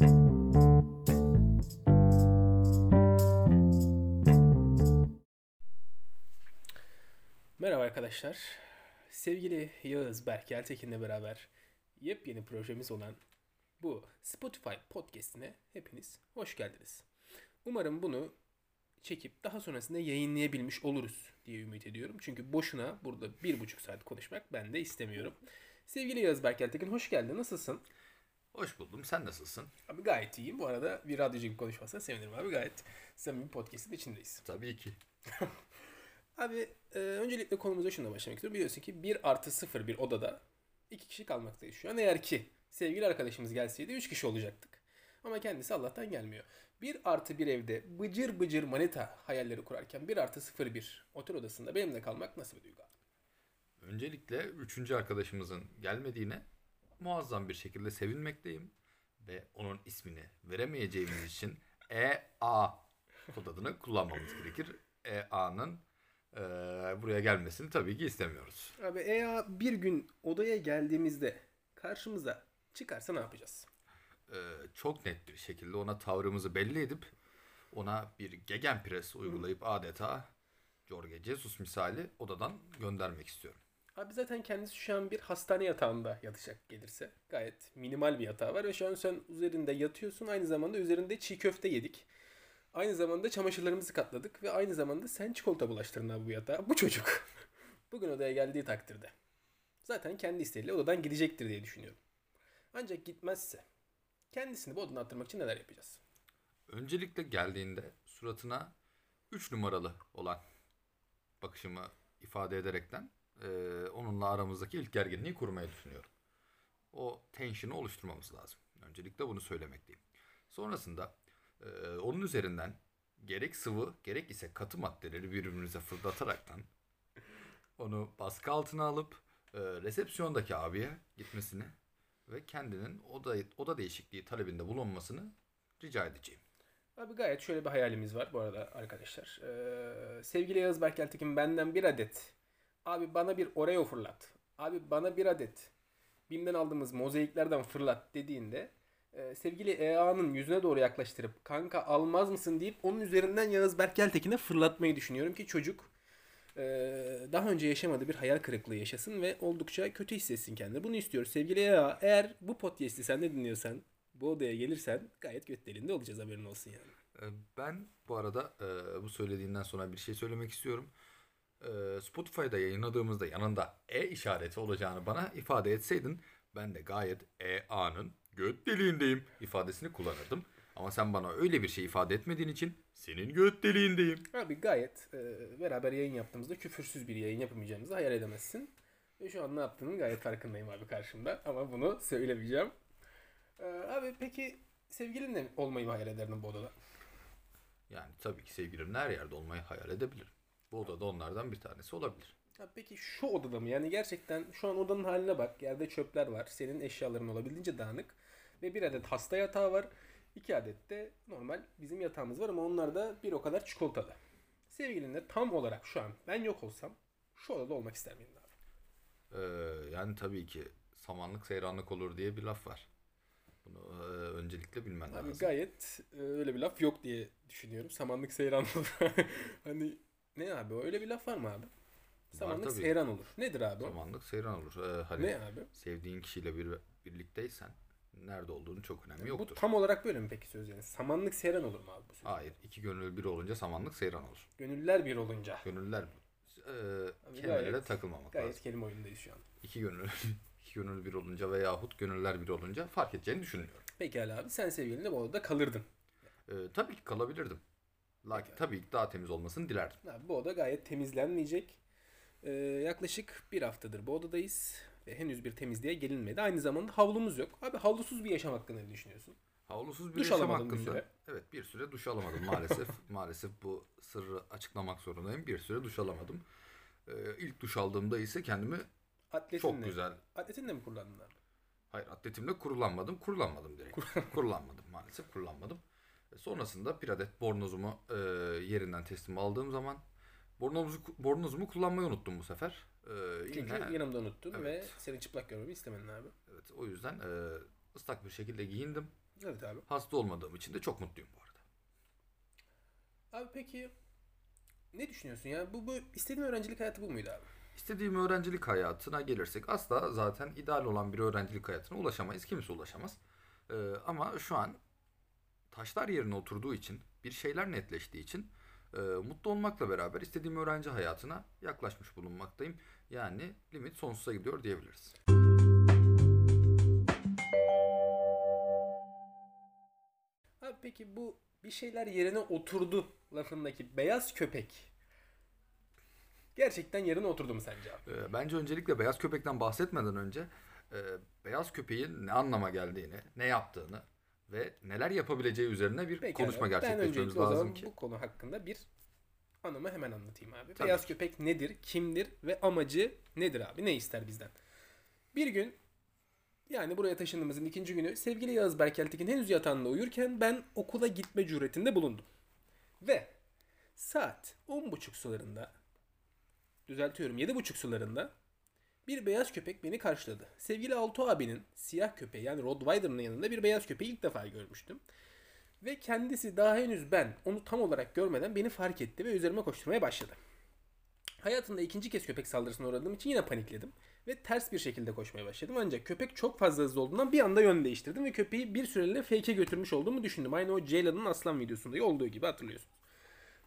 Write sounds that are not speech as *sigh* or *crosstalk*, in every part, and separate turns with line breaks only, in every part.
Merhaba arkadaşlar. Sevgili Yağız Berk Yeltekin'le beraber yepyeni projemiz olan bu Spotify podcast'ine hepiniz hoş geldiniz. Umarım bunu çekip daha sonrasında yayınlayabilmiş oluruz diye ümit ediyorum. Çünkü boşuna burada bir buçuk saat konuşmak ben de istemiyorum. Sevgili Yağız Berk Yeltekin hoş geldin. Nasılsın?
Hoş buldum. Sen nasılsın?
Abi gayet iyiyim. Bu arada bir radyocu gibi konuşmazsan sevinirim abi. Gayet samimi podcast'in içindeyiz.
Tabii ki. *laughs*
Abi e, öncelikle konumuza şununla başlamak istiyorum. Biliyorsun ki 1 artı 0 bir odada iki kişi kalmaktayız şu an. Eğer ki sevgili arkadaşımız gelseydi 3 kişi olacaktık. Ama kendisi Allah'tan gelmiyor. 1 artı bir evde bıcır bıcır manita hayalleri kurarken 1 artı 0 bir otel odasında benimle kalmak nasıl bir duygu abi?
Öncelikle üçüncü arkadaşımızın gelmediğine muazzam bir şekilde sevinmekteyim. Ve onun ismini veremeyeceğimiz için EA kod adını kullanmamız gerekir. EA'nın eee, buraya gelmesini tabii ki istemiyoruz.
Abi eğer bir gün odaya geldiğimizde karşımıza çıkarsa ne yapacağız?
Eee, çok net bir şekilde ona tavrımızı belli edip ona bir gegenpress uygulayıp adeta Jorge Jesus misali odadan göndermek istiyorum.
Abi zaten kendisi şu an bir hastane yatağında yatacak gelirse. Gayet minimal bir yatağı var ve şu an sen üzerinde yatıyorsun. Aynı zamanda üzerinde çiğ köfte yedik. Aynı zamanda çamaşırlarımızı katladık ve aynı zamanda sen çikolata bulaştırdın abi bu yatağa. Bu çocuk. *laughs* Bugün odaya geldiği takdirde. Zaten kendi isteğiyle odadan gidecektir diye düşünüyorum. Ancak gitmezse kendisini bu odadan attırmak için neler yapacağız?
Öncelikle geldiğinde suratına 3 numaralı olan bakışımı ifade ederekten eee, onunla aramızdaki ilk gerginliği kurmayı düşünüyorum. O tension'ı oluşturmamız lazım. Öncelikle bunu söylemekteyim. Sonrasında eee, onun üzerinden gerek sıvı gerek ise katı maddeleri birbirimize fırlataraktan onu baskı altına alıp eee, resepsiyondaki abiye gitmesini ve kendinin oda, oda değişikliği talebinde bulunmasını rica edeceğim.
Abi gayet şöyle bir hayalimiz var bu arada arkadaşlar. Ee, sevgili Yağız Berkeltekin benden bir adet. Abi bana bir Oreo fırlat. Abi bana bir adet. Bim'den aldığımız mozaiklerden fırlat dediğinde e, sevgili EA'nın yüzüne doğru yaklaştırıp kanka almaz mısın deyip onun üzerinden Yağız Berkeltekin'e fırlatmayı düşünüyorum ki çocuk e, daha önce yaşamadığı bir hayal kırıklığı yaşasın ve oldukça kötü hissetsin kendini. Bunu istiyoruz sevgili EA. Eğer bu podcast'i sen de dinliyorsan bu odaya gelirsen gayet göt deliğinde olacağız haberin olsun yani.
Ee, Ben bu arada e, bu söylediğinden sonra bir şey söylemek istiyorum. Ee, Spotify'da yayınladığımızda yanında E işareti olacağını bana ifade etseydin ben de gayet EA'nın göt deliğindeyim ifadesini kullanırdım. Ama sen bana öyle bir şey ifade etmediğin için senin göt deliğindeyim.
Abi gayet e, beraber yayın yaptığımızda küfürsüz bir yayın yapamayacağımızı hayal edemezsin. Ve şu an ne yaptığının gayet farkındayım abi karşımda. Ama bunu söylemeyeceğim. E, abi peki sevgilinle olmayı hayal ederdin bu odada?
Yani tabii ki sevgilimle her yerde olmayı hayal edebilirim. Bu odada onlardan bir tanesi olabilir.
Ha, peki şu odada mı? Yani gerçekten şu an odanın haline bak. Yerde çöpler var. Senin eşyaların olabildiğince dağınık. Ve bir adet hasta yatağı var. İki adet de normal bizim yatağımız var ama onlar da bir o kadar çikolatalı. Sevgilinle tam olarak şu an ben yok olsam şu odada olmak ister miydin abi?
Ee, yani tabii ki samanlık seyranlık olur diye bir laf var. Bunu e, öncelikle bilmen
Abi
lazım.
gayet e, öyle bir laf yok diye düşünüyorum. Samanlık seyran olur. *laughs* hani ne abi öyle bir laf var mı abi? Samanlık
tabii.
seyran olur. Nedir abi o?
Samanlık seyran olur. Ee, hani
Ne abi?
sevdiğin kişiyle bir birlikteysen nerede olduğunu çok önemi
Bu
yoktur.
tam olarak böyle mi peki söz yani? Samanlık seyran olur mu abi bu söz?
Hayır. iki gönül bir olunca samanlık seyran olur.
Gönüller bir olunca.
Gönüller e,
Abi
kelimelere
gayet-
takılmamak
Gayet
lazım.
kelime oyunundayız şu an.
İki gönül *laughs* iki gönül bir olunca veyahut gönüller bir olunca fark edeceğini düşünmüyorum.
Pekala abi sen sevgilinle bu odada kalırdın.
Ee, tabii ki kalabilirdim. Lakin tabii ki daha temiz olmasını dilerdim.
Abi, bu oda gayet temizlenmeyecek. Ee, yaklaşık bir haftadır bu odadayız. Ve henüz bir temizliğe gelinmedi. Aynı zamanda havlumuz yok. Abi havlusuz bir yaşam hakkında ne düşünüyorsun?
Havlusuz bir
Duş
yaşam
alamadın bir
hakkında.
süre.
Evet bir süre duş alamadım maalesef. *laughs* maalesef bu sırrı açıklamak zorundayım. Bir süre duş alamadım. Ee, ilk duş aldığımda ise kendimi
Atletinle.
çok güzel
Atletinle mi kullandın abi?
Hayır atletimle kurulanmadım. Kurulanmadım direkt. *laughs* kurulanmadım maalesef kurulanmadım. Sonrasında bir adet bornozumu e, yerinden teslim aldığım zaman bornozumu, bornozumu kullanmayı unuttum bu sefer. E,
Çünkü
yine-
yanımda unuttun ve
Evet.
seni çıplak görmemi istemedin abi.
evet, o yüzden e, ıslak bir şekilde giyindim.
Evet abi.
Hasta olmadığım için de çok mutluyum bu arada.
Abi peki ne düşünüyorsun ya? Bu, bu istediğin öğrencilik hayatı bu muydu abi?
İstediğim öğrencilik hayatına gelirsek asla zaten ideal olan bir öğrencilik hayatına ulaşamayız. Kimse ulaşamaz. Ee, ama şu an taşlar yerine oturduğu için, bir şeyler netleştiği için e, mutlu olmakla beraber istediğim öğrenci hayatına yaklaşmış bulunmaktayım. Yani limit sonsuza gidiyor diyebiliriz.
Abi peki bu bir şeyler yerine oturdu lafındaki beyaz köpek gerçekten yerine oturdu mu sence abi?
Ee, Bence öncelikle beyaz köpekten bahsetmeden önce e, beyaz köpeğin ne anlama geldiğini, ne yaptığını ve neler yapabileceği üzerine bir
Peki
konuşma
abi,
gerçekleştirmemiz
öncelikle o zaman
lazım ki.
bu konu hakkında bir anımı hemen anlatayım abi.
Tabii
Beyaz köpek nedir, kimdir ve amacı nedir abi? Ne ister bizden? Bir gün yani buraya taşındığımızın ikinci günü sevgili Yağız Berkeltekin henüz yatağında uyurken ben okula gitme cüretinde bulundum. Ve saat 10.30 sularında düzeltiyorum 7.30 sularında bir beyaz köpek beni karşıladı. Sevgili Alto abinin siyah köpeği yani Rottweiler'ın yanında bir beyaz köpeği ilk defa görmüştüm. Ve kendisi daha henüz ben onu tam olarak görmeden beni fark etti ve üzerime koşturmaya başladı. Hayatımda ikinci kez köpek saldırısına uğradığım için yine panikledim. Ve ters bir şekilde koşmaya başladım. Ancak köpek çok fazla hızlı olduğundan bir anda yön değiştirdim ve köpeği bir süreliğine fake'e götürmüş olduğumu düşündüm. Aynı o Ceylan'ın aslan videosunda olduğu gibi hatırlıyorsunuz.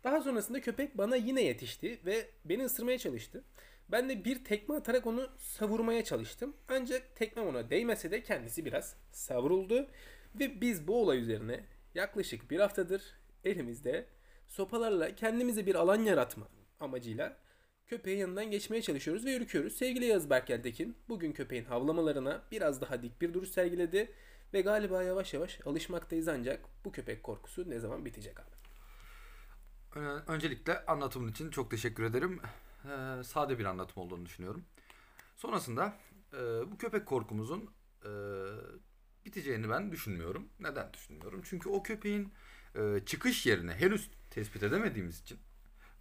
Daha sonrasında köpek bana yine yetişti ve beni ısırmaya çalıştı. Ben de bir tekme atarak onu savurmaya çalıştım. Ancak tekmem ona değmese de kendisi biraz savruldu. Ve biz bu olay üzerine yaklaşık bir haftadır elimizde sopalarla kendimize bir alan yaratma amacıyla köpeğin yanından geçmeye çalışıyoruz ve yürüküyoruz. Sevgili Yağız Berkeltekin bugün köpeğin havlamalarına biraz daha dik bir duruş sergiledi ve galiba yavaş yavaş alışmaktayız ancak bu köpek korkusu ne zaman bitecek abi?
Öncelikle anlatımın için çok teşekkür ederim. Ee, sade bir anlatım olduğunu düşünüyorum. Sonrasında e, bu köpek korkumuzun e, biteceğini ben düşünmüyorum. Neden düşünmüyorum? Çünkü o köpeğin e, çıkış yerini henüz tespit edemediğimiz için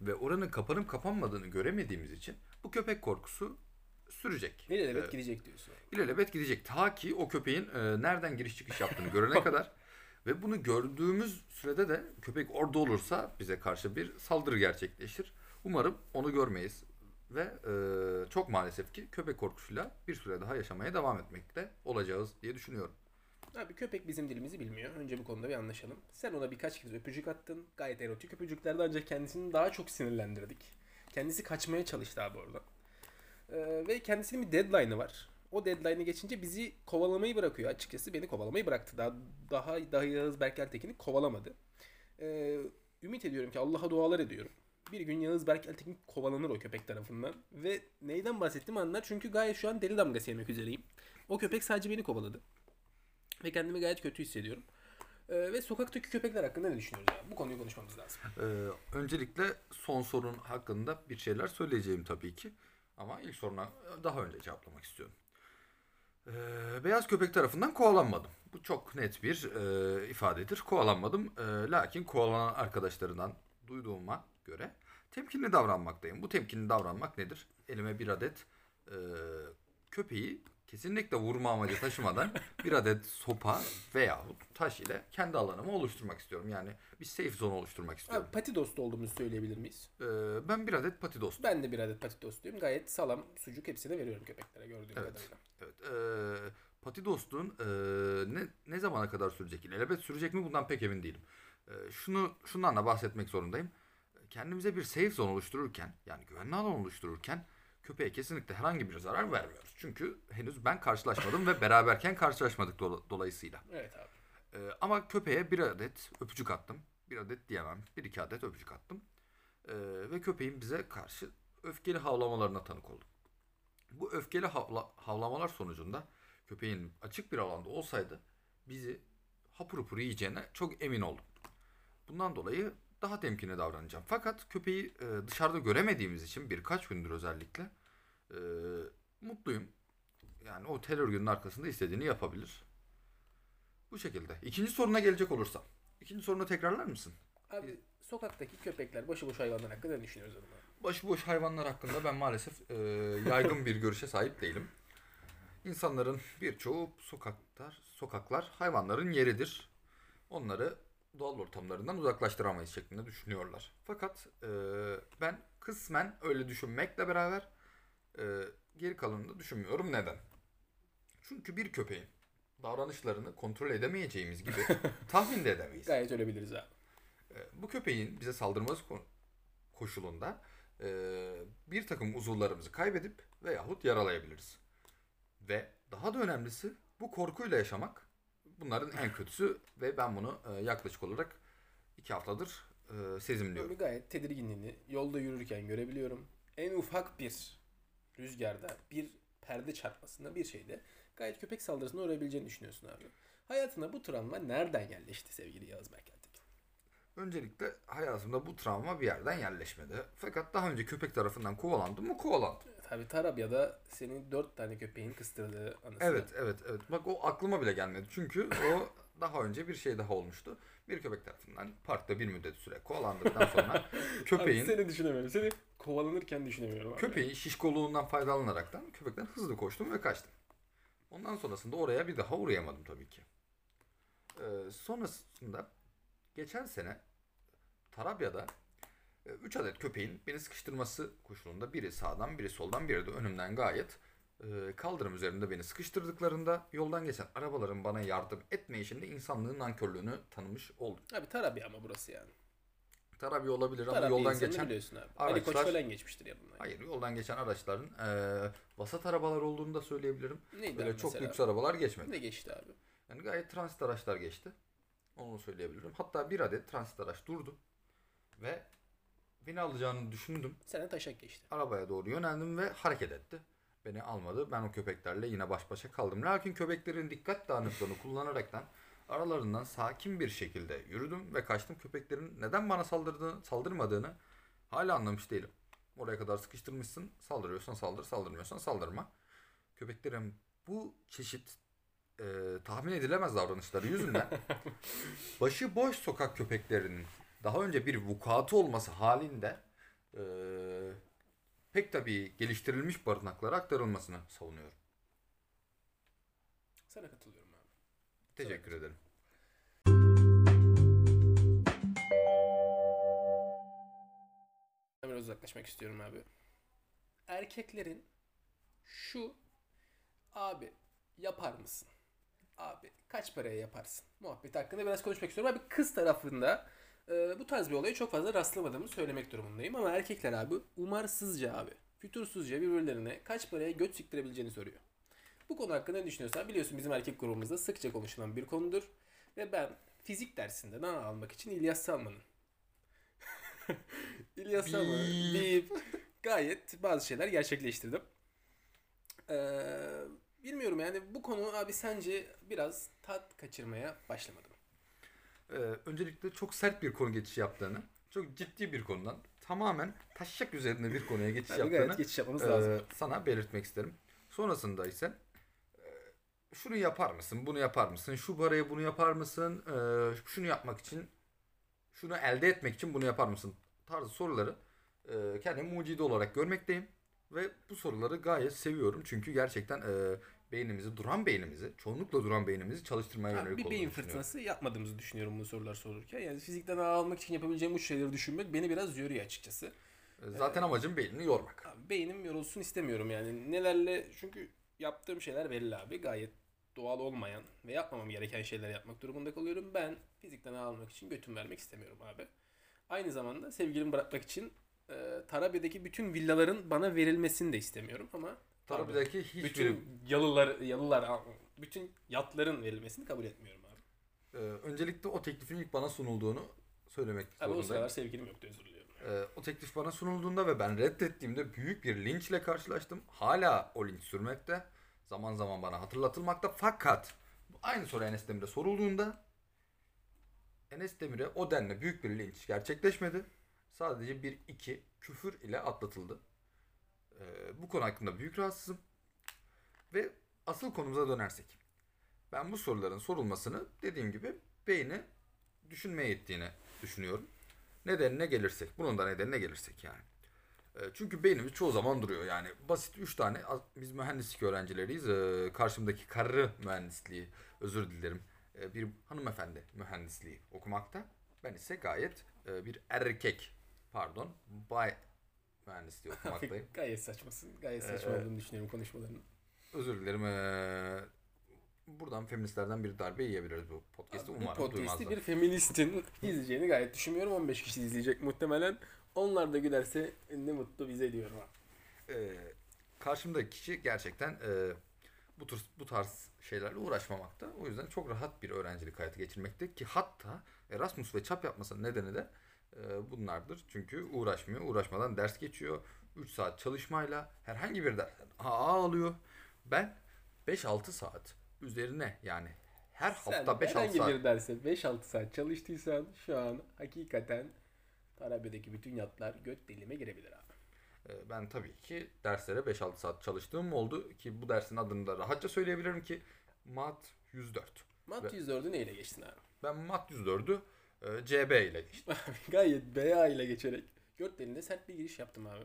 ve oranın kapanıp kapanmadığını göremediğimiz için bu köpek korkusu sürecek.
Nerelebet
Ee,
gidecek diyorsun.
İlelebet gidecek. Ta ki o köpeğin e, nereden giriş çıkış yaptığını görene *laughs* kadar. Ve bunu gördüğümüz sürede de köpek orada olursa bize karşı bir saldırı gerçekleşir. Umarım onu görmeyiz. Ve e, çok maalesef ki köpek korkusuyla bir süre daha yaşamaya devam etmekte olacağız diye düşünüyorum.
Abi köpek bizim dilimizi bilmiyor. Önce bu konuda bir anlaşalım. Sen ona birkaç kez öpücük attın. Gayet erotik öpücüklerdi ancak kendisini daha çok sinirlendirdik. Kendisi kaçmaya çalıştı abi orada. Ee, ve kendisinin bir deadline'ı var. O deadline'ı geçince bizi kovalamayı bırakıyor. Açıkçası beni kovalamayı bıraktı. Daha daha daha Yağız Berkeltekin'i kovalamadı. Ee, ümit ediyorum ki Allah'a dualar ediyorum. Bir gün Yağız Berkeltekin kovalanır o köpek tarafından. Ve neyden bahsettiğimi anlar. Çünkü gayet şu an deli damgası yemek üzereyim. O köpek sadece beni kovaladı. Ve kendimi gayet kötü hissediyorum. Ee, ve sokaktaki köpekler hakkında ne düşünüyoruz abi? Bu konuyu konuşmamız lazım.
Ee, öncelikle son sorun hakkında bir şeyler söyleyeceğim tabii ki. Ama ilk soruna daha önce cevaplamak istiyorum. Ee, beyaz köpek tarafından kovalanmadım. Bu çok net bir e, ifadedir. Kovalanmadım. E, lakin kovalanan arkadaşlarından duyduğuma göre temkinli davranmaktayım. Bu temkinli davranmak nedir? Elime bir adet e, köpeği kesinlikle vurma amacı taşımadan *laughs* bir adet sopa veyahut taş ile kendi alanımı oluşturmak istiyorum. Yani bir safe zone oluşturmak istiyorum.
Abi pati dostu olduğumuzu söyleyebilir miyiz?
Ee, ben bir adet pati dostum.
Ben de bir adet pati dostuyum. Gayet salam, sucuk hepsini veriyorum köpeklere gördüğüm
Evet.
kadarıyla.
Evet. ee, pati dostluğun ee, ne, ne zamana kadar sürecek? İlelebet sürecek mi? Bundan pek emin değilim. Ee, şunu şundan da bahsetmek zorundayım. Kendimize bir safe zone oluştururken yani güvenli alan oluştururken köpeğe kesinlikle herhangi bir zarar vermiyoruz. Çünkü henüz ben karşılaşmadım ve beraberken karşılaşmadık dola- dolayısıyla.
Evet abi.
Ee, ama köpeğe bir adet öpücük attım. Bir adet diyemem. Bir iki adet öpücük attım. Ee, ve köpeğin bize karşı öfkeli havlamalarına tanık olduk. Bu öfkeli havla- havlamalar sonucunda köpeğin açık bir alanda olsaydı bizi hapur hapur yiyeceğine çok emin oldum. Bundan dolayı daha temkinli davranacağım. Fakat köpeği e, dışarıda göremediğimiz için birkaç gündür özellikle e, mutluyum. Yani o terör günün arkasında istediğini yapabilir. Bu şekilde. İkinci soruna gelecek olursam. İkinci sorunu tekrarlar mısın?
Abi sokaktaki köpekler, başıboş hayvanlar hakkında ne düşünüyoruz?
Başıboş hayvanlar hakkında ben maalesef e, yaygın bir görüşe sahip değilim. İnsanların birçoğu sokaklar, sokaklar hayvanların yeridir. Onları doğal ortamlarından uzaklaştıramayız şeklinde düşünüyorlar. Fakat e, ben kısmen öyle düşünmekle beraber e, geri kalanını da düşünmüyorum. Neden? Çünkü bir köpeğin davranışlarını kontrol edemeyeceğimiz gibi *laughs* tahmin de edemeyiz.
Gayet öyle biliriz abi.
E, bu köpeğin bize saldırması ko- koşulunda e, bir takım uzuvlarımızı kaybedip veyahut yaralayabiliriz. Ve daha da önemlisi bu korkuyla yaşamak bunların en kötüsü ve ben bunu e, yaklaşık olarak iki haftadır e, sezimliyorum.
Abi gayet tedirginliğini yolda yürürken görebiliyorum. En ufak bir rüzgarda, bir perde çarpmasında bir şeyde gayet köpek saldırısına uğrayabileceğini düşünüyorsun abi. Hayatına bu travma nereden yerleşti sevgili Yağız Berkel'deki?
Öncelikle hayatımda bu travma bir yerden yerleşmedi. Fakat daha önce köpek tarafından kovalandım mı kovalandım.
Tabii Tarabya'da senin dört tane köpeğin kıstırdığı anısı.
Evet, evet, evet. Bak o aklıma bile gelmedi. Çünkü o *laughs* daha önce bir şey daha olmuştu. Bir köpek tarafından parkta bir müddet süre kovalandıktan sonra *laughs*
Abi
köpeğin
seni düşünemiyorum. Seni kovalanırken düşünemiyorum abi.
köpeğin şişkoluğundan faydalanaraktan köpekten hızlı koştum ve kaçtım. Ondan sonrasında oraya bir daha uğrayamadım tabii ki. Ee, sonrasında geçen sene Tarabya'da 3 adet köpeğin beni sıkıştırması koşulunda biri sağdan biri soldan biri de önümden gayet e, kaldırım üzerinde beni sıkıştırdıklarında yoldan geçen arabaların bana yardım etmeyişinde insanlığın nankörlüğünü tanımış oldum.
Abi Tarabya ama burası yani.
Tarabya olabilir ama yoldan geçen
biliyorsun abi. Ali Koç
araçlar-
falan geçmiştir yanından.
hayır yoldan geçen araçların e, vasat arabalar olduğunu da söyleyebilirim.
Neydi
Böyle çok lüks arabalar geçmedi.
Ne geçti abi?
Yani gayet transit araçlar geçti. Onu söyleyebilirim. Hatta bir adet transit araç durdu. Ve beni alacağını düşündüm.
Sana taşak geçti.
Arabaya doğru yöneldim ve hareket etti. Beni almadı. Ben o köpeklerle yine baş başa kaldım. Lakin köpeklerin dikkat dağınıklığını kullanaraktan aralarından sakin bir şekilde yürüdüm ve kaçtım. Köpeklerin neden bana saldırdığını, saldırmadığını hala anlamış değilim. Oraya kadar sıkıştırmışsın. Saldırıyorsan saldır, saldırmıyorsan saldırma. Köpeklerin bu çeşit e, tahmin edilemez davranışları yüzünden *laughs* başı boş sokak köpeklerinin daha önce bir vukuatı olması halinde e, pek tabii geliştirilmiş barınaklara aktarılmasını savunuyorum.
Sana katılıyorum abi.
Teşekkür ederim.
Biraz uzaklaşmak istiyorum abi. Erkeklerin şu abi yapar mısın? Abi kaç paraya yaparsın? Muhabbet hakkında biraz konuşmak istiyorum. Abi kız tarafında e, bu tarz bir olaya çok fazla rastlamadığımı söylemek durumundayım. Ama erkekler abi umarsızca abi, fütursuzca birbirlerine kaç paraya göt siktirebileceğini soruyor. Bu konu hakkında ne düşünüyorsan biliyorsun bizim erkek grubumuzda sıkça konuşulan bir konudur. Ve ben fizik dersinde nana almak için İlyas Salman'ın *laughs* İlyas Salman
Bip.
deyip gayet bazı şeyler gerçekleştirdim. Ee, bilmiyorum yani bu konu abi sence biraz tat kaçırmaya başlamadı
Ee, öncelikle çok sert bir konu geçişi yaptığını, çok ciddi bir konudan tamamen taşak üzerine bir konuya geçiş yaptığını
geçiş yapmamız
e,
lazım.
sana belirtmek isterim. Sonrasında ise e, şunu yapar mısın, bunu yapar mısın, şu paraya bunu yapar mısın, e, şunu yapmak için, şunu elde etmek için bunu yapar mısın tarzı soruları e, kendimi mucide olarak görmekteyim. Ve bu soruları gayet seviyorum çünkü gerçekten e, beynimizi, duran beynimizi, çoğunlukla duran beynimizi çalıştırmaya
Abi
yönelik
bir beyin fırtınası yapmadığımızı düşünüyorum bu sorular sorulurken. Yani fizikten almak için yapabileceğim bu şeyleri düşünmek beni biraz yoruyor açıkçası.
E, Zaten amacım beynini yormak.
Abi beynim yorulsun istemiyorum yani. Nelerle çünkü yaptığım şeyler belli abi. Gayet doğal olmayan ve yapmamam gereken şeyler yapmak durumunda kalıyorum. Ben fizikten almak için götüm vermek istemiyorum abi. Aynı zamanda sevgilimi bırakmak için e, Tarabya'daki bütün villaların bana verilmesini de istemiyorum ama
Tarabya'daki hiçbir
bütün yalılar yalılar bütün yatların verilmesini kabul etmiyorum abi.
Ee, öncelikle o teklifin ilk bana sunulduğunu söylemek
Abi o
zorundayım.
sıralar sevgilim yoktu özür diliyorum.
Ee, o teklif bana sunulduğunda ve ben reddettiğimde büyük bir linç ile karşılaştım. Hala o linç sürmekte. Zaman zaman bana hatırlatılmakta. Fakat aynı soru Enes Demir'e sorulduğunda Enes Demir'e o denli büyük bir linç gerçekleşmedi. Sadece bir iki küfür ile atlatıldı. Ee, bu konu hakkında büyük rahatsızım. Ve asıl konumuza dönersek. Ben bu soruların sorulmasını dediğim gibi beyni düşünmeye ittiğini düşünüyorum. Nedenine gelirsek, bunun da nedenine gelirsek yani. E, çünkü beynimiz çoğu zaman duruyor. Yani basit 3 tane biz mühendislik öğrencileriyiz. E, karşımdaki karı mühendisliği özür dilerim. bir hanımefendi mühendisliği okumakta. Ben ise gayet e, bir erkek pardon bay mühendisliği *laughs* okumaktayım.
gayet saçmasın. Gayet saçma
Ee,
olduğunu düşünüyorum konuşmalarının.
Özür dilerim. eee, buradan feministlerden bir darbe yiyebiliriz bu podcast'ı.
Bu
Umarım
podcast'i
duymazlar.
bir feministin *laughs* izleyeceğini gayet düşünmüyorum. 15 kişi izleyecek muhtemelen. Onlar da gülerse ne mutlu bize diyorum.
Eee, karşımdaki kişi gerçekten eee, bu tür bu tarz şeylerle uğraşmamakta. O yüzden çok rahat bir öğrencilik hayatı geçirmekte ki hatta Erasmus ve çap yapmasının nedeni de eee, bunlardır. Çünkü uğraşmıyor. Uğraşmadan ders geçiyor. 3 saat çalışmayla herhangi bir dersten AA alıyor. Ben 5-6 saat üzerine yani her hafta
Sen
5-6
herhangi
saat
bir derse 5-6 saat çalıştıysan şu an hakikaten Tarabya'daki bütün yatlar göt deliğime girebilir abi.
Ee, Ben tabii ki derslere 5-6 saat çalıştığım oldu ki bu dersin adını da rahatça söyleyebilirim ki Mat 104.
Mat 104'ü neyle geçtin abi?
Ben Mat 104'ü e, CB ile geçtim. *laughs*
Gayet BA ile geçerek göt deliğine sert bir giriş yaptım abi.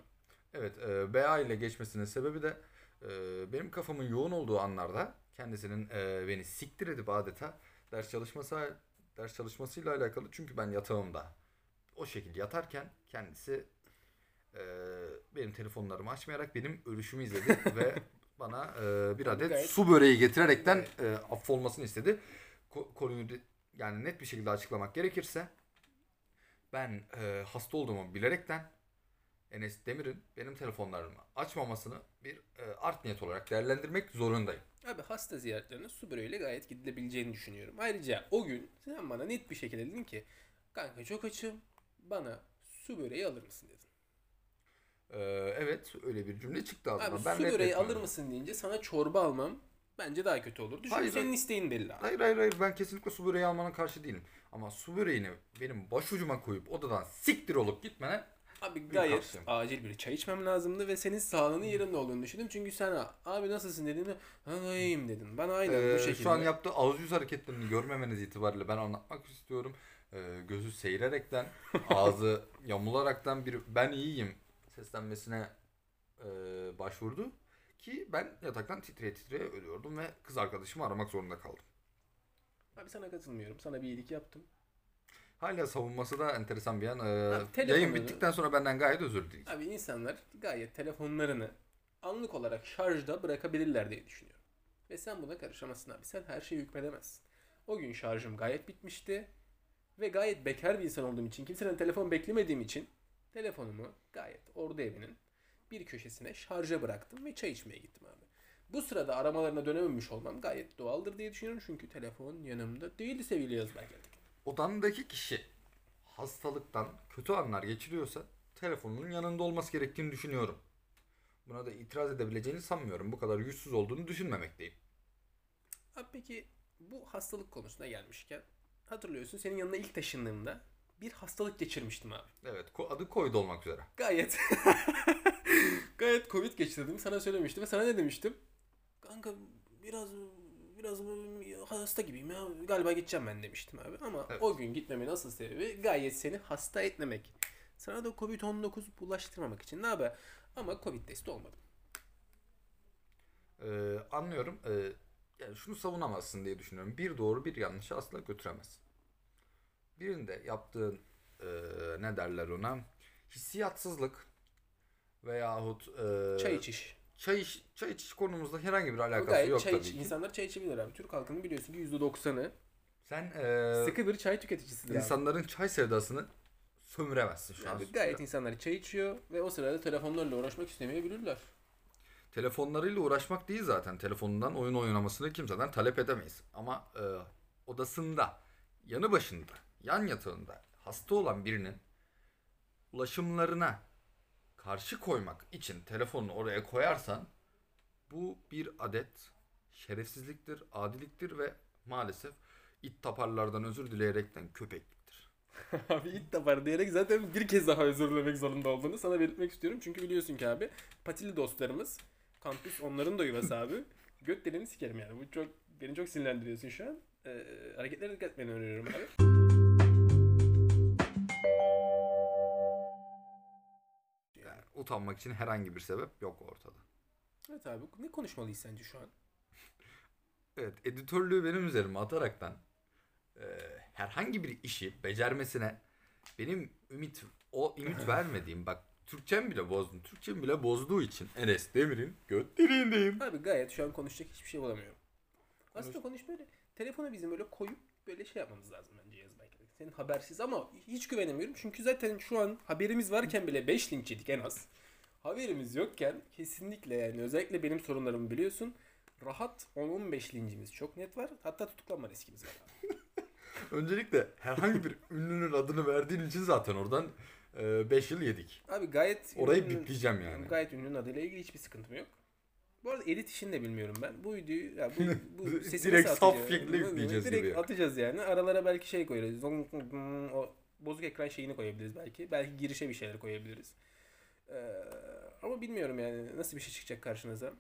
Evet, e, BA ile geçmesinin sebebi de e, benim kafamın yoğun olduğu anlarda kendisinin e, beni siktir edip adeta ders çalışması ders çalışmasıyla alakalı. Çünkü ben yatağımda o şekilde yatarken kendisi e, benim telefonlarımı açmayarak benim ölüşümü izledi *laughs* ve bana e, bir adet
Gayet-
su böreği getirerekten e, affolmasını istedi. Ko- konuyu de- yani net bir şekilde açıklamak gerekirse ben e, hasta olduğumu bilerekten Enes Demir'in benim telefonlarımı açmamasını bir e, art niyet olarak değerlendirmek zorundayım.
Abi hasta ziyaretlerine su böreğiyle gayet gidilebileceğini düşünüyorum. Ayrıca o gün sen bana net bir şekilde dedin ki kanka çok açım bana su böreği alır mısın dedin.
E, evet öyle bir cümle çıktı ağzımdan.
Abi
ben
su böreği alır mısın deyince sana çorba almam bence daha kötü olurdu. Çünkü
Hayır,
senin
hayır.
isteğin belli abi.
Hayır hayır hayır ben kesinlikle su böreği almana karşı değilim. Ama su böreğini benim başucuma koyup odadan siktir olup gitmene
Abi gayet
kapsam.
acil bir çay içmem lazımdı ve senin sağlığının yerinde olduğunu düşündüm. Çünkü sen abi nasılsın dediğinde ha iyiyim dedin. Ben aynen
Ee,
bu şekilde.
Şu an yaptığı ağız yüz hareketlerini görmemeniz itibariyle ben anlatmak istiyorum. Ee, gözü seyrerekten, *laughs* ağzı yamularaktan bir ben iyiyim seslenmesine e, başvurdu. Ki ben yataktan titreye titreye ölüyordum ve kız arkadaşımı aramak zorunda kaldım.
Abi sana katılmıyorum. Sana bir iyilik yaptım.
Hala savunması da enteresan bir yan. Ee,
telefonunu-
yayın bittikten sonra benden gayet özür dileyecek.
Abi insanlar gayet telefonlarını anlık olarak şarjda bırakabilirler diye düşünüyorum. Ve sen buna karışamazsın abi. Sen her şeye hükmedemezsin. O gün şarjım gayet bitmişti. Ve gayet bekar bir insan olduğum için, kimseden telefon beklemediğim için telefonumu gayet orada evinin bir köşesine şarja bıraktım ve çay içmeye gittim abi. Bu sırada aramalarına dönememiş olmam gayet doğaldır diye düşünüyorum. Çünkü telefon yanımda değildi sevgili Yazber geldik.
Odandaki kişi hastalıktan kötü anlar geçiriyorsa telefonunun yanında olması gerektiğini düşünüyorum. Buna da itiraz edebileceğini sanmıyorum. Bu kadar yüzsüz olduğunu düşünmemekteyim.
Abi peki bu hastalık konusuna gelmişken hatırlıyorsun senin yanına ilk taşındığımda bir hastalık geçirmiştim abi.
Evet, adı Covid olmak üzere.
Gayet *laughs* gayet Covid geçirdim sana söylemiştim ve sana ne demiştim? Kanka biraz biraz hasta gibiyim ya galiba gideceğim ben demiştim abi. Ama
Evet.
o gün gitmemin asıl sebebi gayet seni hasta etmemek. Sana da Covid-19 bulaştırmamak için ne haber? Ama Covid testi olmadım.
Ee, anlıyorum. Ee, yani şunu savunamazsın diye düşünüyorum. Bir doğru bir yanlışı asla götüremez. Birinde yaptığın ee, ne derler ona? Hissiyatsızlık veyahut ee,
Çay içiş.
çay, iç, çay içiş konumuzda herhangi bir alakası
gayet
yok
çay
tabii
iç.
ki.
İnsanlar çay içebilir abi. Türk halkının biliyorsun ki %90'ı
Sen ee,
sıkı bir çay tüketicisidir abi.
insanların çay sevdasını sömüremezsin şu an.
Gayet insanlar çay içiyor ve o sırada telefonlarla uğraşmak istemeyebilirler.
Telefonlarıyla uğraşmak değil zaten. Telefonundan oyun oynamasını kimseden talep edemeyiz. Ama e, odasında, yanı başında, yan yatağında hasta olan birinin ulaşımlarına karşı koymak için telefonunu oraya koyarsan bu bir adet şerefsizliktir, adiliktir ve maalesef it taparlardan özür dileyerekten köpekliktir. *laughs*
abi it tapar diyerek zaten bir kez daha özür dilemek zorunda olduğunu sana belirtmek istiyorum. Çünkü biliyorsun ki abi patili dostlarımız kampüs onların da yuvası abi. Göt deliğini sikerim yani. Bu çok beni çok sinirlendiriyorsun şu an. Ee, hareketlere dikkat etmeni öneriyorum abi.
Utanmak için herhangi bir sebep yok ortada.
Evet abi ne konuşmalıyız sence şu an?
Evet, editörlüğü benim üzerime ataraktan e, herhangi bir işi becermesine benim ümit o ümit *laughs* vermediğim bak Türkçem bile bozdun. Türkçem bile bozduğu için Enes Demir'in göt deliğindeyim.
Abi gayet şu an konuşacak hiçbir şey bulamıyorum. Aslında konuş böyle telefonu bizim böyle koyup böyle şey yapmamız lazım bence. Senin habersiz ama hiç güvenemiyorum. Çünkü zaten şu an haberimiz varken bile 5 linç yedik en az. Haberimiz yokken kesinlikle yani özellikle benim sorunlarımı biliyorsun. Rahat 10-15 lincimiz çok net var. Hatta tutuklanma riskimiz var. *laughs*
Öncelikle herhangi bir ünlünün adını verdiğin için zaten oradan 5 yıl yedik.
Abi gayet
Orayı
ünlünün-
bipleyeceğim yani.
Gayet ünlünün adıyla ilgili hiçbir sıkıntım yok. Bu arada edit işini de bilmiyorum ben. Bu videoyu ya bu, *laughs* bu sesi
Direkt
nasıl
saf
atacağız?
şekilde yükleyeceğiz
Direkt
gibi.
atacağız yani. Aralara belki şey koyarız. O bozuk ekran şeyini koyabiliriz belki. Belki girişe bir şeyler koyabiliriz. Ee, ama bilmiyorum yani nasıl bir şey çıkacak karşınıza.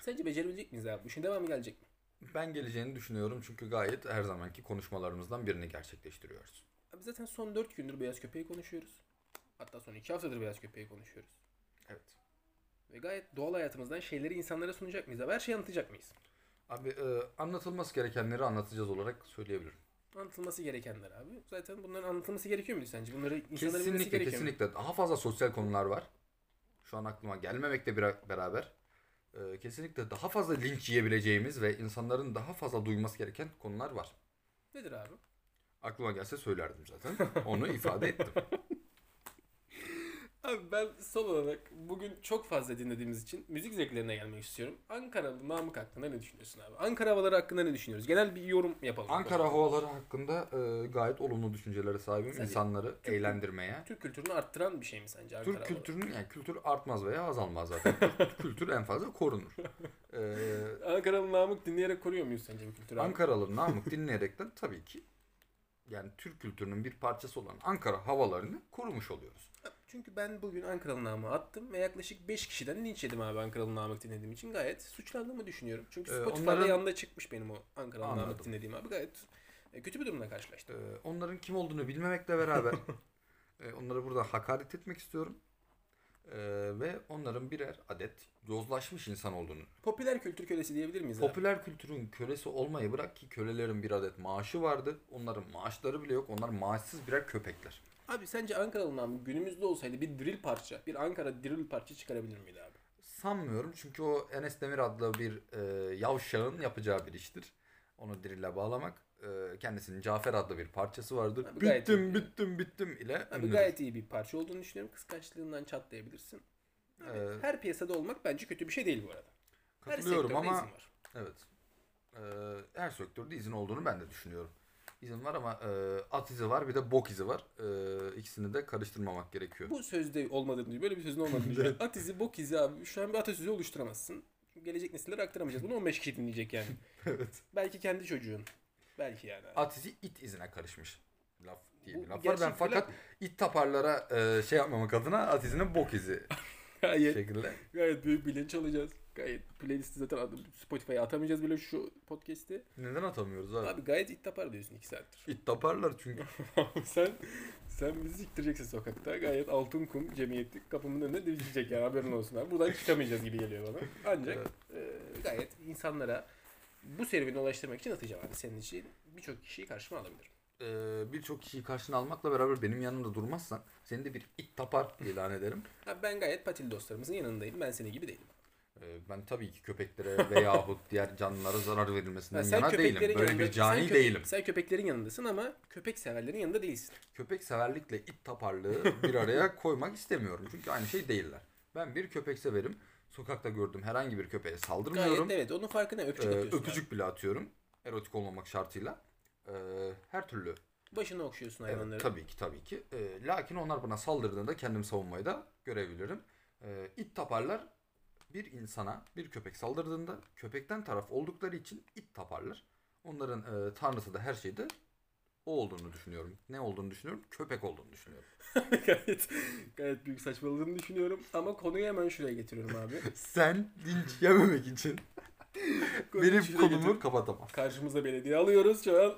Sence becerebilecek miyiz abi? Bu işin devamı gelecek mi?
Ben geleceğini düşünüyorum çünkü gayet her zamanki konuşmalarımızdan birini gerçekleştiriyoruz.
Abi zaten son 4 gündür beyaz köpeği konuşuyoruz. Hatta son 2 haftadır beyaz köpeği konuşuyoruz.
Evet.
Ve gayet doğal hayatımızdan şeyleri insanlara sunacak mıyız abi? Her şeyi anlatacak mıyız?
Abi e, anlatılması gerekenleri anlatacağız olarak söyleyebilirim.
Anlatılması gerekenler abi. Zaten bunların anlatılması gerekiyor muydu sence? Bunları insanların bilmesi
Kesinlikle
gerekiyor mu?
kesinlikle daha fazla sosyal konular var. Şu an aklıma gelmemekle bir- beraber e, kesinlikle daha fazla linç yiyebileceğimiz ve insanların daha fazla duyması gereken konular var.
Nedir abi?
Aklıma gelse söylerdim zaten. Onu ifade ettim. *laughs*
Abi ben son olarak bugün çok fazla dinlediğimiz için müzik zevklerine gelmek istiyorum. Ankaralı Namık hakkında ne düşünüyorsun abi? Ankara havaları hakkında ne düşünüyoruz? Genel bir yorum yapalım.
Ankara havaları hakkında e, gayet olumlu düşüncelere sahibim.
Sence
İnsanları
Türk-
eğlendirmeye.
Türk kültürünü arttıran bir şey mi sence Ankara
Türk
havaları?
kültürünün yani kültür artmaz veya azalmaz zaten. *laughs* Kültür en fazla korunur. E,
Ankaralı Namık dinleyerek koruyor muyuz sence bu kültürü? abi?
Ankaralı namık *laughs* dinleyerekten tabii ki yani Türk kültürünün bir parçası olan Ankara havalarını korumuş oluyoruz.
Çünkü ben bugün Ankaralı Namık'ı attım ve yaklaşık 5 kişiden linç yedim abi Ankaralı Namık dinlediğim için. Gayet suçlandığımı düşünüyorum. Çünkü
Ee,
Spotify'da
onların-
yanında çıkmış benim o Ankaralı
Anladım.
dinlediğim abi. Gayet e, kötü bir durumla karşılaştım.
Ee, onların kim olduğunu bilmemekle beraber *laughs* e, onlara burada hakaret etmek istiyorum. Ee, ve onların birer adet yozlaşmış insan olduğunu.
Popüler kültür kölesi diyebilir miyiz abi?
Popüler kültürün kölesi olmayı bırak ki kölelerin bir adet maaşı vardı. Onların maaşları bile yok. Onlar maaşsız birer köpekler.
Abi sence Ankaralı Namık günümüzde olsaydı bir drill parça, bir Ankara drill parça çıkarabilir miydi abi?
Sanmıyorum çünkü o Enes Demir adlı bir e, yavşağın yapacağı bir iştir. Onu drille bağlamak. E, kendisinin Cafer adlı bir parçası vardır.
Abi gayet
bittim
iyi.
bittim bittim ile
Abi
ünlüdür.
gayet iyi bir parça olduğunu düşünüyorum. Kıskançlığından çatlayabilirsin. Abi,
Ee,
her piyasada olmak bence kötü bir şey değil bu arada. Her
Katılıyorum
sektörde
ama
izin var.
evet. E, her sektörde izin olduğunu ben de düşünüyorum. İzin var ama e, at izi var bir de bok izi var. E, ikisini de karıştırmamak gerekiyor.
Bu sözde olmadığını düşünüyorum. Böyle bir sözün olmadığını düşünüyorum. *laughs* At izi, bok izi abi. Şu an bir atasözü oluşturamazsın. Gelecek nesillere aktaramayacağız. Bunu 15 kişi dinleyecek yani. *laughs*
evet.
Belki kendi çocuğun. Belki yani.
At izi it izine karışmış. Laf diye
Bu
bir laf var. Ben fakat
laf.
it taparlara e, şey yapmamak adına at izine bok izi *laughs*
Gayet,
şekilde.
gayet büyük bilinç alacağız. Gayet playlisti zaten Spotify'a atamayacağız bile şu podcast'i.
Neden atamıyoruz abi?
Abi gayet it tapar diyorsun 2 saattir.
İt taparlar çünkü. *laughs*
sen sen bizi siktireceksin sokakta. Gayet altın kum cemiyeti kapımın önünde dizecek yani haberin olsun abi. Buradan çıkamayacağız gibi geliyor bana. Ancak
Evet.
e, gayet insanlara bu serüveni ulaştırmak için atacağım abi. Senin için birçok kişiyi karşıma alabilirim.
Ee, birçok kişiyi karşına almakla beraber benim yanımda durmazsan seni de bir it tapar ilan ederim.
Abi ben gayet patil dostlarımızın yanındayım. Ben senin gibi değilim.
Ee, ben tabii ki köpeklere veyahut *laughs* diğer canlılara zarar verilmesinden
sen
yana değilim. Böyle
yanında-
bir cani
sen kö-
değilim.
Sen köpeklerin yanındasın ama köpek severlerin yanında değilsin.
Köpek severlikle it taparlığı bir araya *laughs* koymak istemiyorum. Çünkü aynı şey değiller. Ben bir köpek severim. Sokakta gördüğüm herhangi bir köpeğe saldırmıyorum.
Gayet evet onun farkında öpücük
Ee,
atıyorsun.
öpücük bile atıyorum. Erotik olmamak şartıyla. Ee, her türlü
abi. Başını okşuyorsun
Evet,
hayvanları.
tabii ki tabii ki. Ee, lakin onlar bana saldırdığında kendim savunmayı da görebilirim. Ee, it taparlar bir insana bir köpek saldırdığında köpekten taraf oldukları için it taparlar. Onların e, tanrısı da her şeyde o olduğunu düşünüyorum. Ne olduğunu düşünüyorum? Köpek olduğunu düşünüyorum. *laughs*
gayet, gayet büyük saçmaladığını düşünüyorum. Ama konuyu hemen şuraya getiriyorum abi. *laughs*
Sen linç yememek için *laughs* benim konumu
getir-. Karşımıza belediye alıyoruz şu an.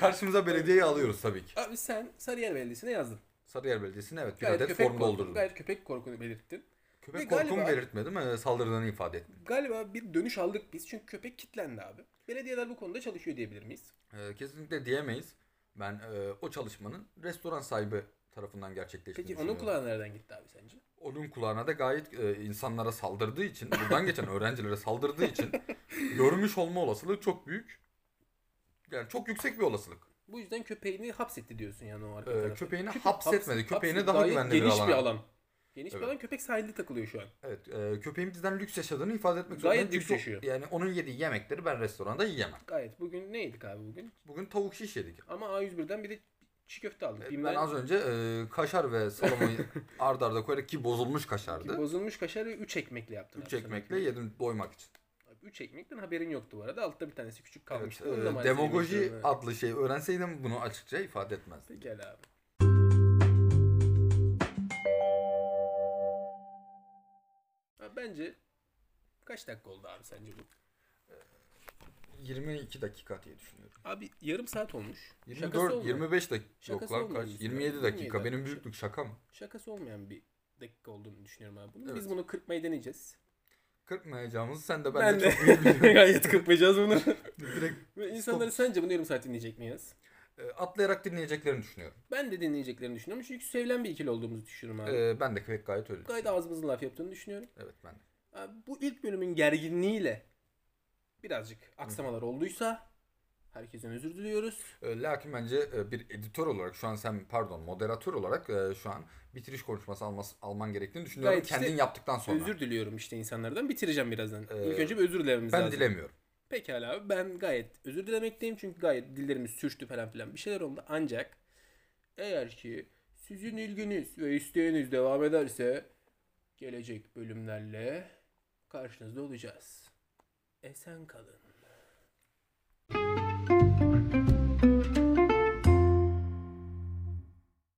Karşımıza belediyeyi alıyoruz tabii ki.
Abi sen Sarıyer Belediyesi'ne yazdın.
Sarıyer Belediyesi'ne evet bir
Gayet
adet form doldurdum.
Gayet köpek korkunu belirttin.
Köpek
Ve
korkumu
galiba-
belirtmedim. e, saldırdığını ifade ettim.
Galiba bir dönüş aldık biz çünkü köpek kitlendi abi. Belediyeler bu konuda çalışıyor diyebilir miyiz?
E, kesinlikle diyemeyiz. Ben e, o çalışmanın restoran sahibi tarafından gerçekleştiğini
Peki onun
düşünüyorum.
kulağı nereden gitti abi sence?
Onun kulağına da gayet e, insanlara saldırdığı için, buradan geçen *laughs* öğrencilere saldırdığı için görmüş olma olasılığı çok büyük. Yani çok yüksek bir olasılık.
Bu yüzden köpeğini hapsetti diyorsun yani o arka
Ee,
tarafta.
köpeğini
Köpek-
hapsetmedi.
haps-
Köpeğine
hapset-
daha güvenli bir
geniş
alana.
bir alan. Geniş bir
Evet.
alan köpek sahilde takılıyor şu an.
Evet, e, köpeğim bizden lüks yaşadığını ifade etmek
Gayet
zorundayım.
lüks
Çünkü
yaşıyor.
Yani onun yediği yemekleri ben restoranda yiyemem.
Gayet bugün ne yedik abi bugün?
Bugün tavuk şiş yedik.
Ama A101'den bir de çiğ köfte aldık.
Evet,
Bim'den-
Ben az önce e, kaşar ve salamayı *laughs* ard arda koyarak ki bozulmuş kaşardı.
Bozulmuş kaşar ve 3 ekmekle yaptım.
3 ekmekle yedim doymak için.
3 ekmekten haberin yoktu bu arada. Altta bir tanesi küçük
Evet,
kalmıştı.
e,
da maalesef
demagoji adlı şey öğrenseydim bunu açıkça ifade etmezdim.
Gel abi. Bence kaç dakika oldu abi sence bu?
22 dakika diye düşünüyorum.
Abi yarım saat olmuş. Şakası
24,
olmayan,
25 dakika.
Şakası
Yok lan kaç?
bir
27
süre.
dakika.
27
Benim büyüklük şaka mı?
şakası olmayan bir dakika olduğunu düşünüyorum abi. Bunu.
Evet.
Biz bunu kırpmayı deneyeceğiz.
Kırpmayacağımızı sen de ben,
Ben
de
de
çok iyi biliyorum. *laughs*
gayet kırpmayacağız bunu.
Direkt
insanları sence bunu yarım saat dinleyecek miyiz?
e, atlayarak dinleyeceklerini düşünüyorum.
Ben de dinleyeceklerini düşünüyorum. Çünkü sevilen bir ikili olduğumuzu düşünüyorum abi.
E, ben de pek gayet öyle.
Gayet ağzımızın laf yaptığını düşünüyorum.
Evet ben de.
Abi, bu ilk bölümün gerginliğiyle birazcık aksamalar olduysa herkesten özür diliyoruz.
E, lakin bence e, bir editör olarak şu an sen pardon moderatör olarak e, şu an bitiriş konuşması alması, alman gerektiğini düşünüyorum.
Gayet işte
Kendin yaptıktan sonra.
Özür diliyorum işte insanlardan. Bitireceğim birazdan.
Ee,
İlk önce bir özür dilememiz
ben
lazım.
dilemiyorum.
Pekala abi ben gayet özür dilemekteyim çünkü gayet dillerimiz sürçtü falan filan bir şeyler oldu. Ancak eğer ki sizin ilginiz ve isteğiniz devam ederse gelecek bölümlerle karşınızda olacağız. Esen kalın.